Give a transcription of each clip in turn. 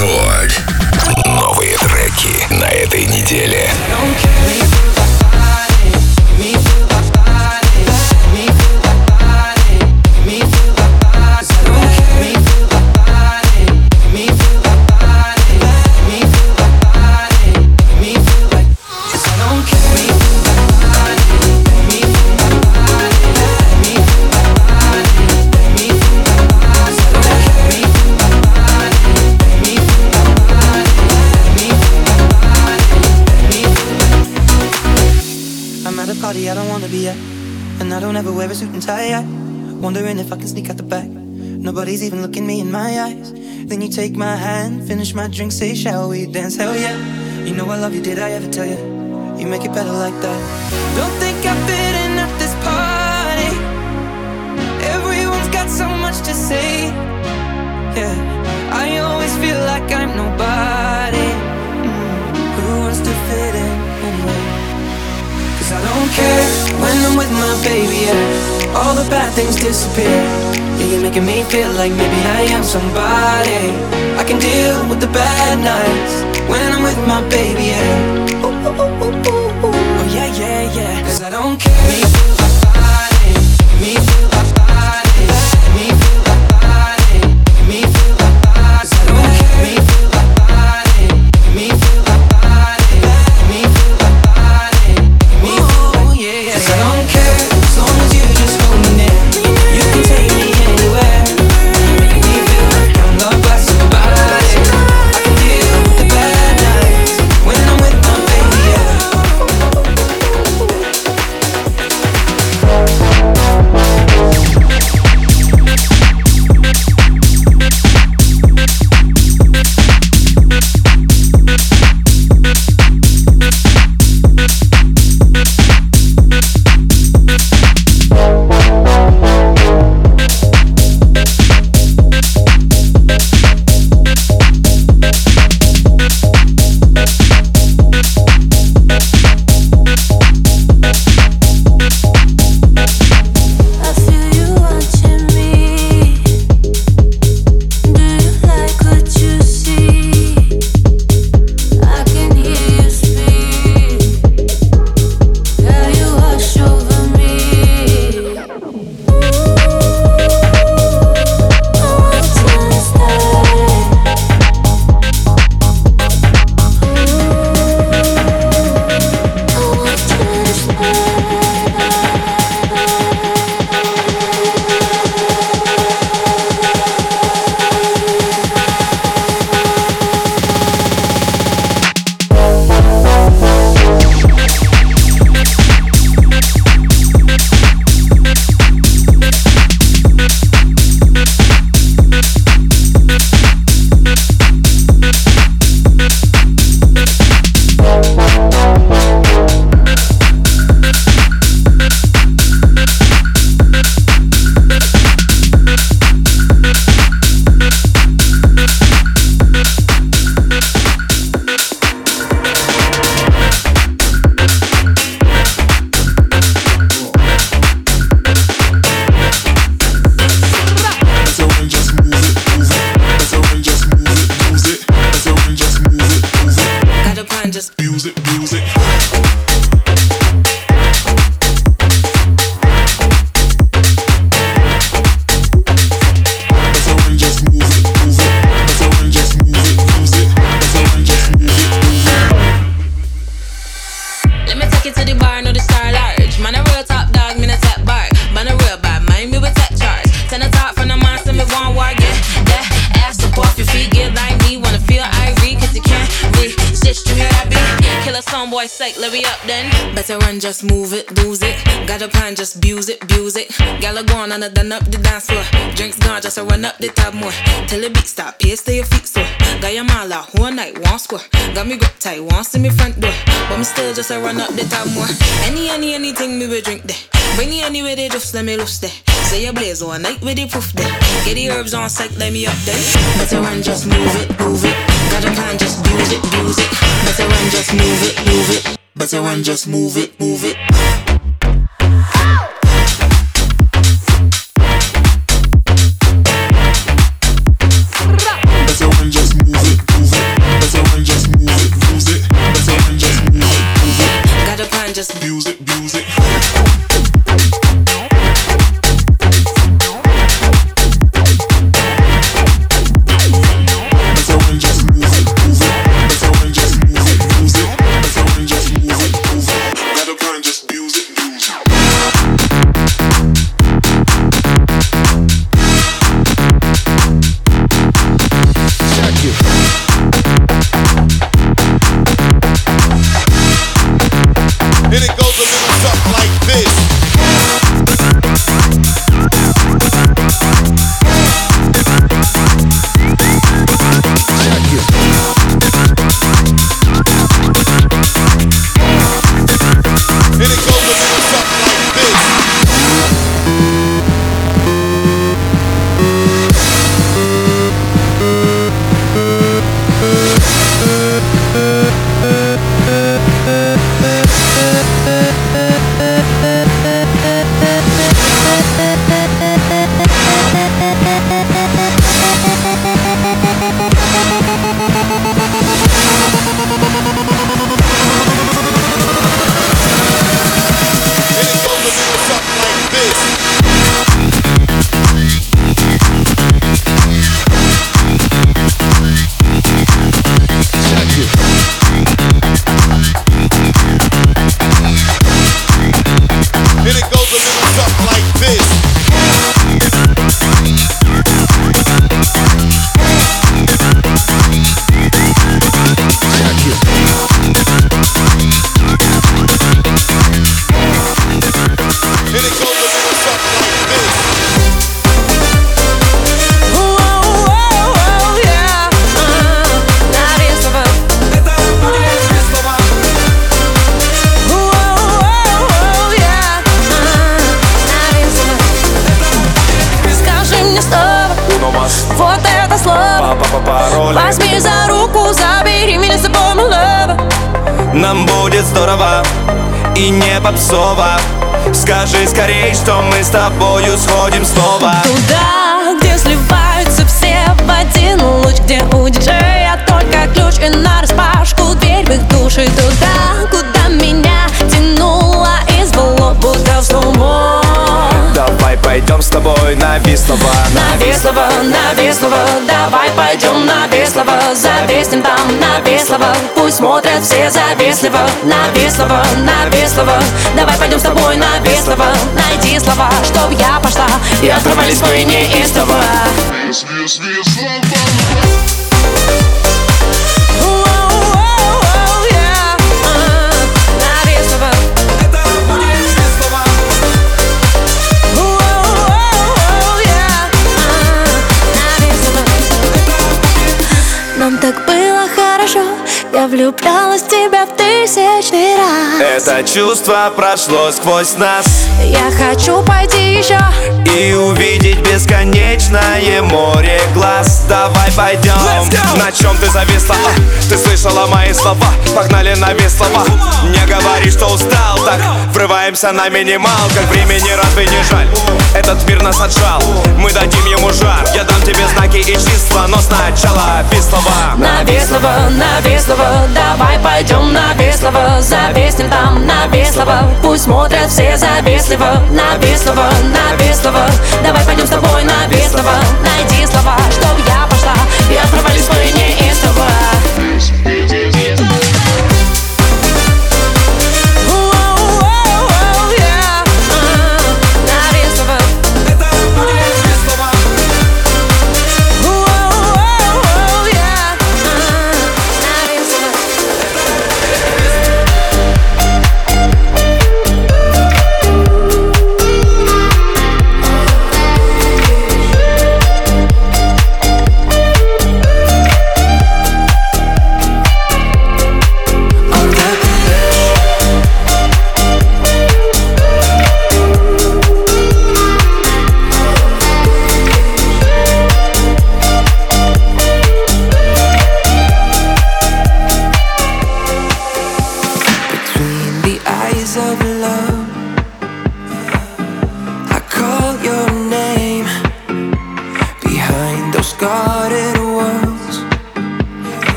Рекорд. Новые треки на этой неделе. wear a suit and tie. Wondering if I can sneak out the back. Nobody's even looking me in my eyes. Then you take my hand, finish my drink, say, Shall we dance? Hell yeah. You know I love you, did I ever tell you? You make it better like that. Don't think I fit in at this party. Everyone's got so much to say. Yeah, I always feel like I'm nobody. Mm, who wants to fit in? Cause I don't care when I'm with my baby, yeah, all the bad things disappear. Yeah, you're making me feel like maybe I am somebody. I can deal with the bad nights when I'm with my baby, yeah. Ooh, ooh, ooh, oh yeah, yeah, yeah. Cause I don't care. Me feel my body, me feel like Larry up then. Better run, just move it, lose it. Got a plan, just abuse it, abuse it. Gala gone on a done up the dance floor. Drinks gone, just a run up the tab more. Till the beat stop, pace to your feet so. Got your mala, one night, one square. Got me grip tight, one see me front door. But me still just a run up the tab more. Any, any, anything me will drink there. Bring me anywhere they just let me loose there. Say your blaze all night with the proof there. Get the herbs on site, let me up there. Better run, just move it, move it. Got a plan, just use it, use it. Better run, just move it, move it. Better run, just move it, move it. Пароль Возьми за руку, забери меня с собой, my lover Нам будет здорово и не попсово. Скажи скорей, что мы с тобою сходим снова. Туда, где сливаются все в один луч Где у диджея только ключ и на распашку Дверь в их души. Туда, куда пойдем с тобой на Вислово На Веслово, на Веслово, давай пойдем на Веслово Зависнем там на Веслово, пусть смотрят все завистливо На Веслово, на Веслово, давай пойдем с тобой на Веслово Найди слова, чтоб я пошла. И оторвались мы неистово Воу-воу-воу, влюблялась в тебя в тысячный раз. Это чувство прошло сквозь нас. Я хочу пойти еще И увидеть бесконечное море глаз. Давай пойдем На чем ты зависла? А, Ты слышала мои слова? Погнали на Вислово Не говори, что устал Так. Врываемся на минималках Времени разве не жаль? Этот мир нас отжал. Мы дадим ему жар. Я дам тебе Веслово, на Веслово, давай пойдем на Веслово Зависнем там на Веслово, пусть смотрят все завистливо На Веслово, на Веслово, давай пойдем с тобой на Веслово Найди слова,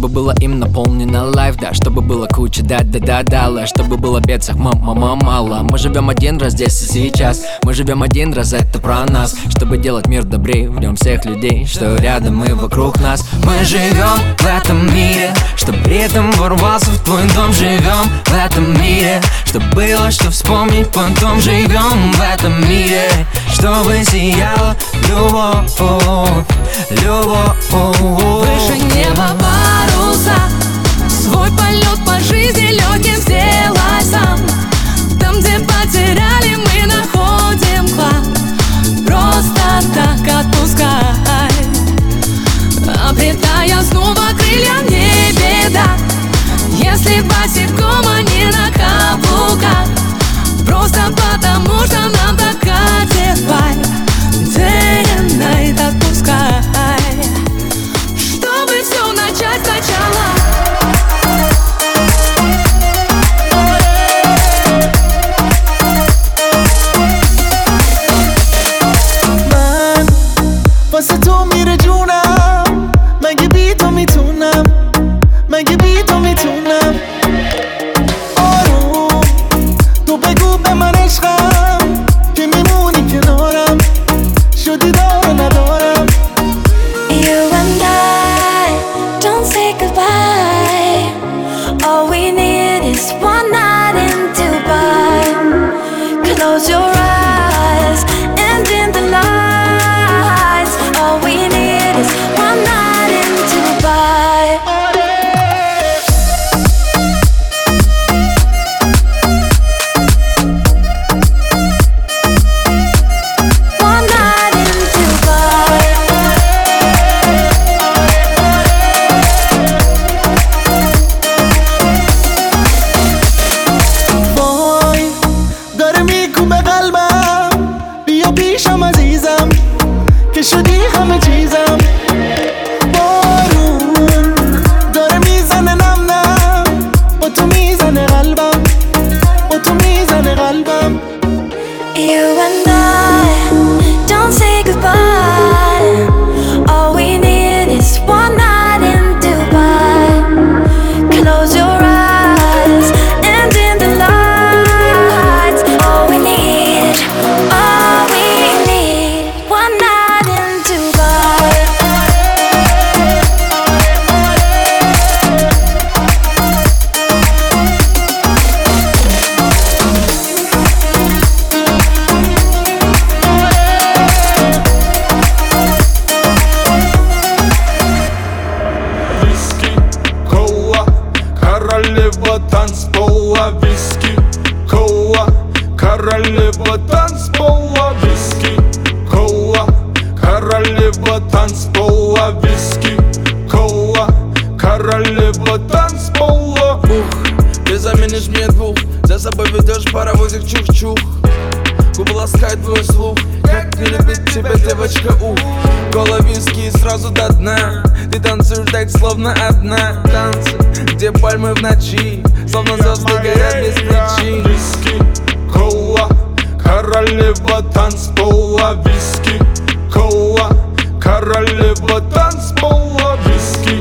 Чтобы было им наполнено лайф, да Чтобы было куча да-да-да-да Чтобы было бедцах мама мало. Мы живем один раз здесь и сейчас. Мы живем один раз, это про нас. Чтобы делать мир добрее В нем всех людей, что рядом и вокруг нас. Мы живем в этом мире Чтоб ритм ворвался в твой дом. Живем в этом мире Чтоб было что вспомнить Потом живем в этом мире. Чтобы сияла любовь Любовь. Выше неба жизни легким сделай сам Там, где потеряли, мы находим клад. Просто так отпускай. Обретая снова крылья, не беда Если босиком, а не на каблуках. Просто потому, ん паровозик чух-чух. Губы ласкает твой слух. Как не любит тебя девочка, ух Кола сразу до дна. Ты танцуешь так, словно одна. Танцы, где пальмы в ночи? Словно звезды горят без причин. Виски, кола, королева танцпола. Виски, кола, королева танцпола. Виски,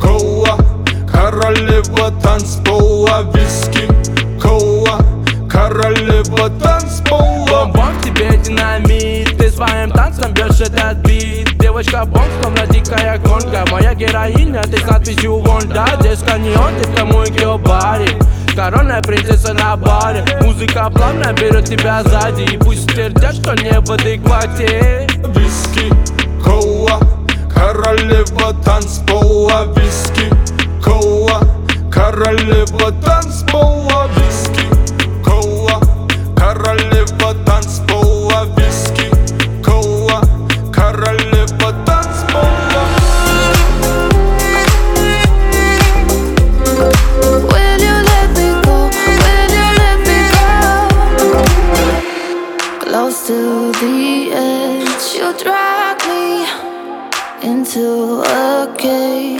кола, королева танцпола. Виски, королева танцпола. Бомб тебе динамит, ты своим танцем бьешь этот бит. Девочка бомбом, на дикая гонка. Моя героиня, ты с надписью Гонда Здесь каньон, ты в тому и баре Корона принцесса на баре. Музыка плавно берет тебя сзади. И пусть твердят, что не в адеквате. Виски, кола, королева танцпола. Виски, кола, королева танцпола. Виски кола Королева танцпола Виски, кола Королева танцпола Will you let me go? Will you let me go? Close to the edge You drag me Into a cave.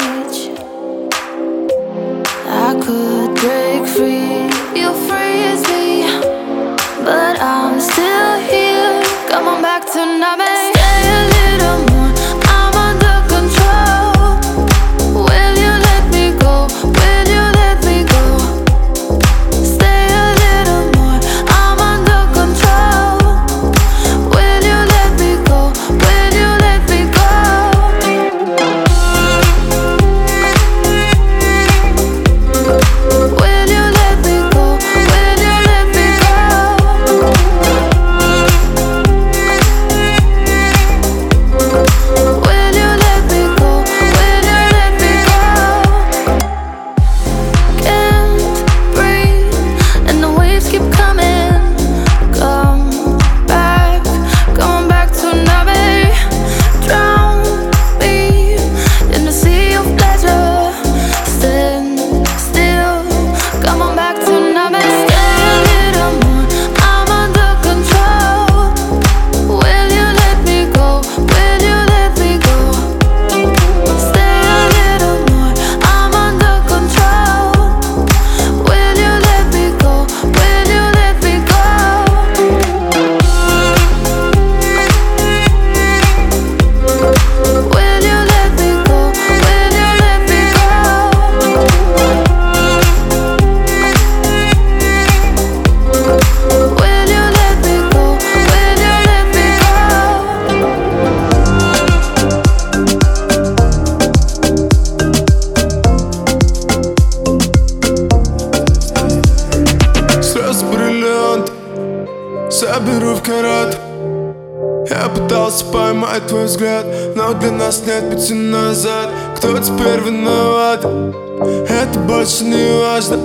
взгляд Но для нас нет пути назад Кто теперь виноват? Это больше не важно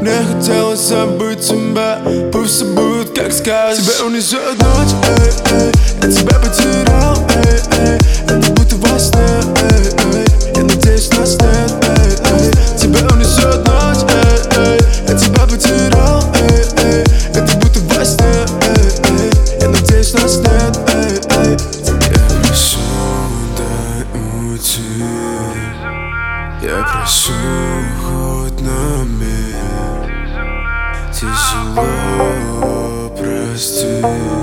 Мне хотелось забыть тебя Пусть все будет как скажешь Тебя унесет ночь, эй, эй. Я тебя потерял, эй, эй. Это будто во сне, эй, эй. Я надеюсь, нас нет, эй, эй. Тебя унесет ночь, эй, эй. Я тебя потерял, эй, эй. Это будто во сне, эй, эй. Я надеюсь, нас нет, эй. прости.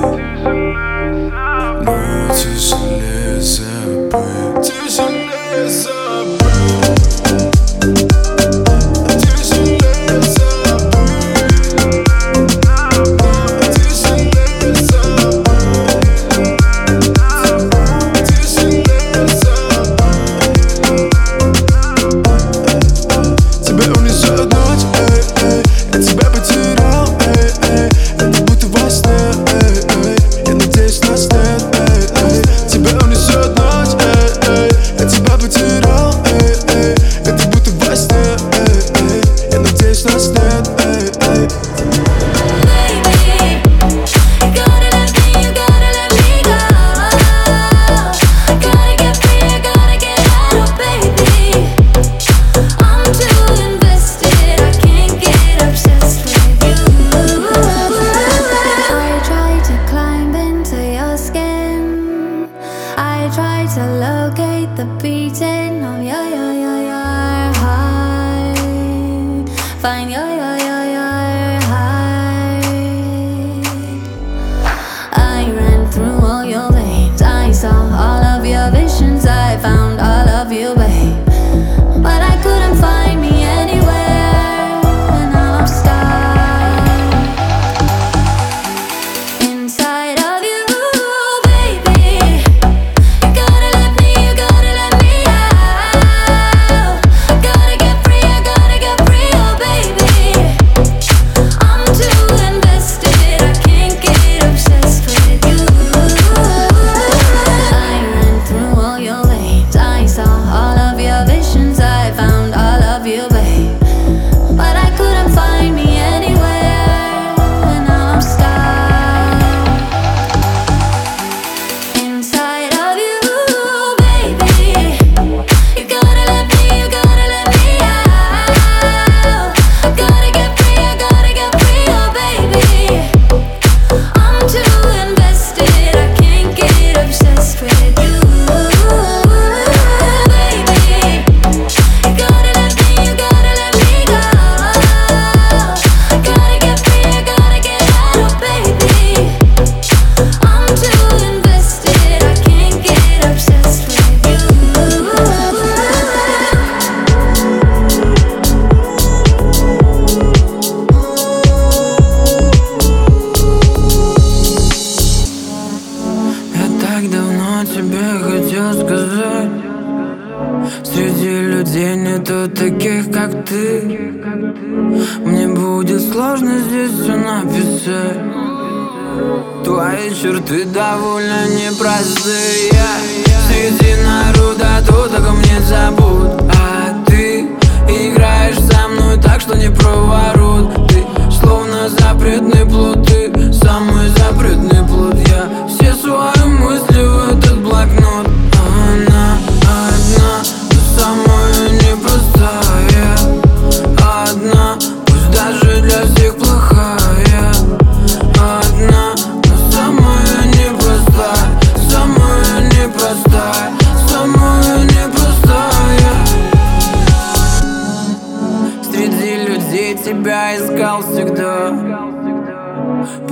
Сложно здесь все написать. Твои черты довольно непростые. Среди народа то только мне забудь. А ты играешь со мной так, что не проворот. Ты словно запретный плод Ты самый запретный плод. Я все свои мысли в этот блокнот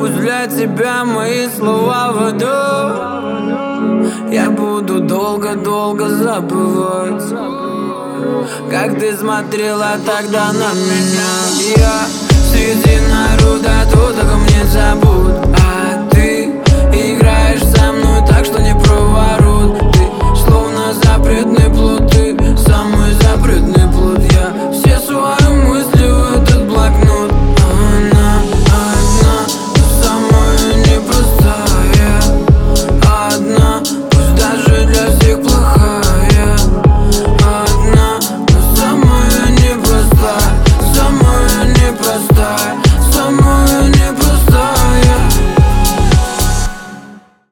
Пусть для тебя мои слова вода Я буду долго-долго забывать. Как ты смотрела тогда на меня? Я среди народа то только мне забудь. А ты играешь со мной так, что не проворот. Ты словно запретный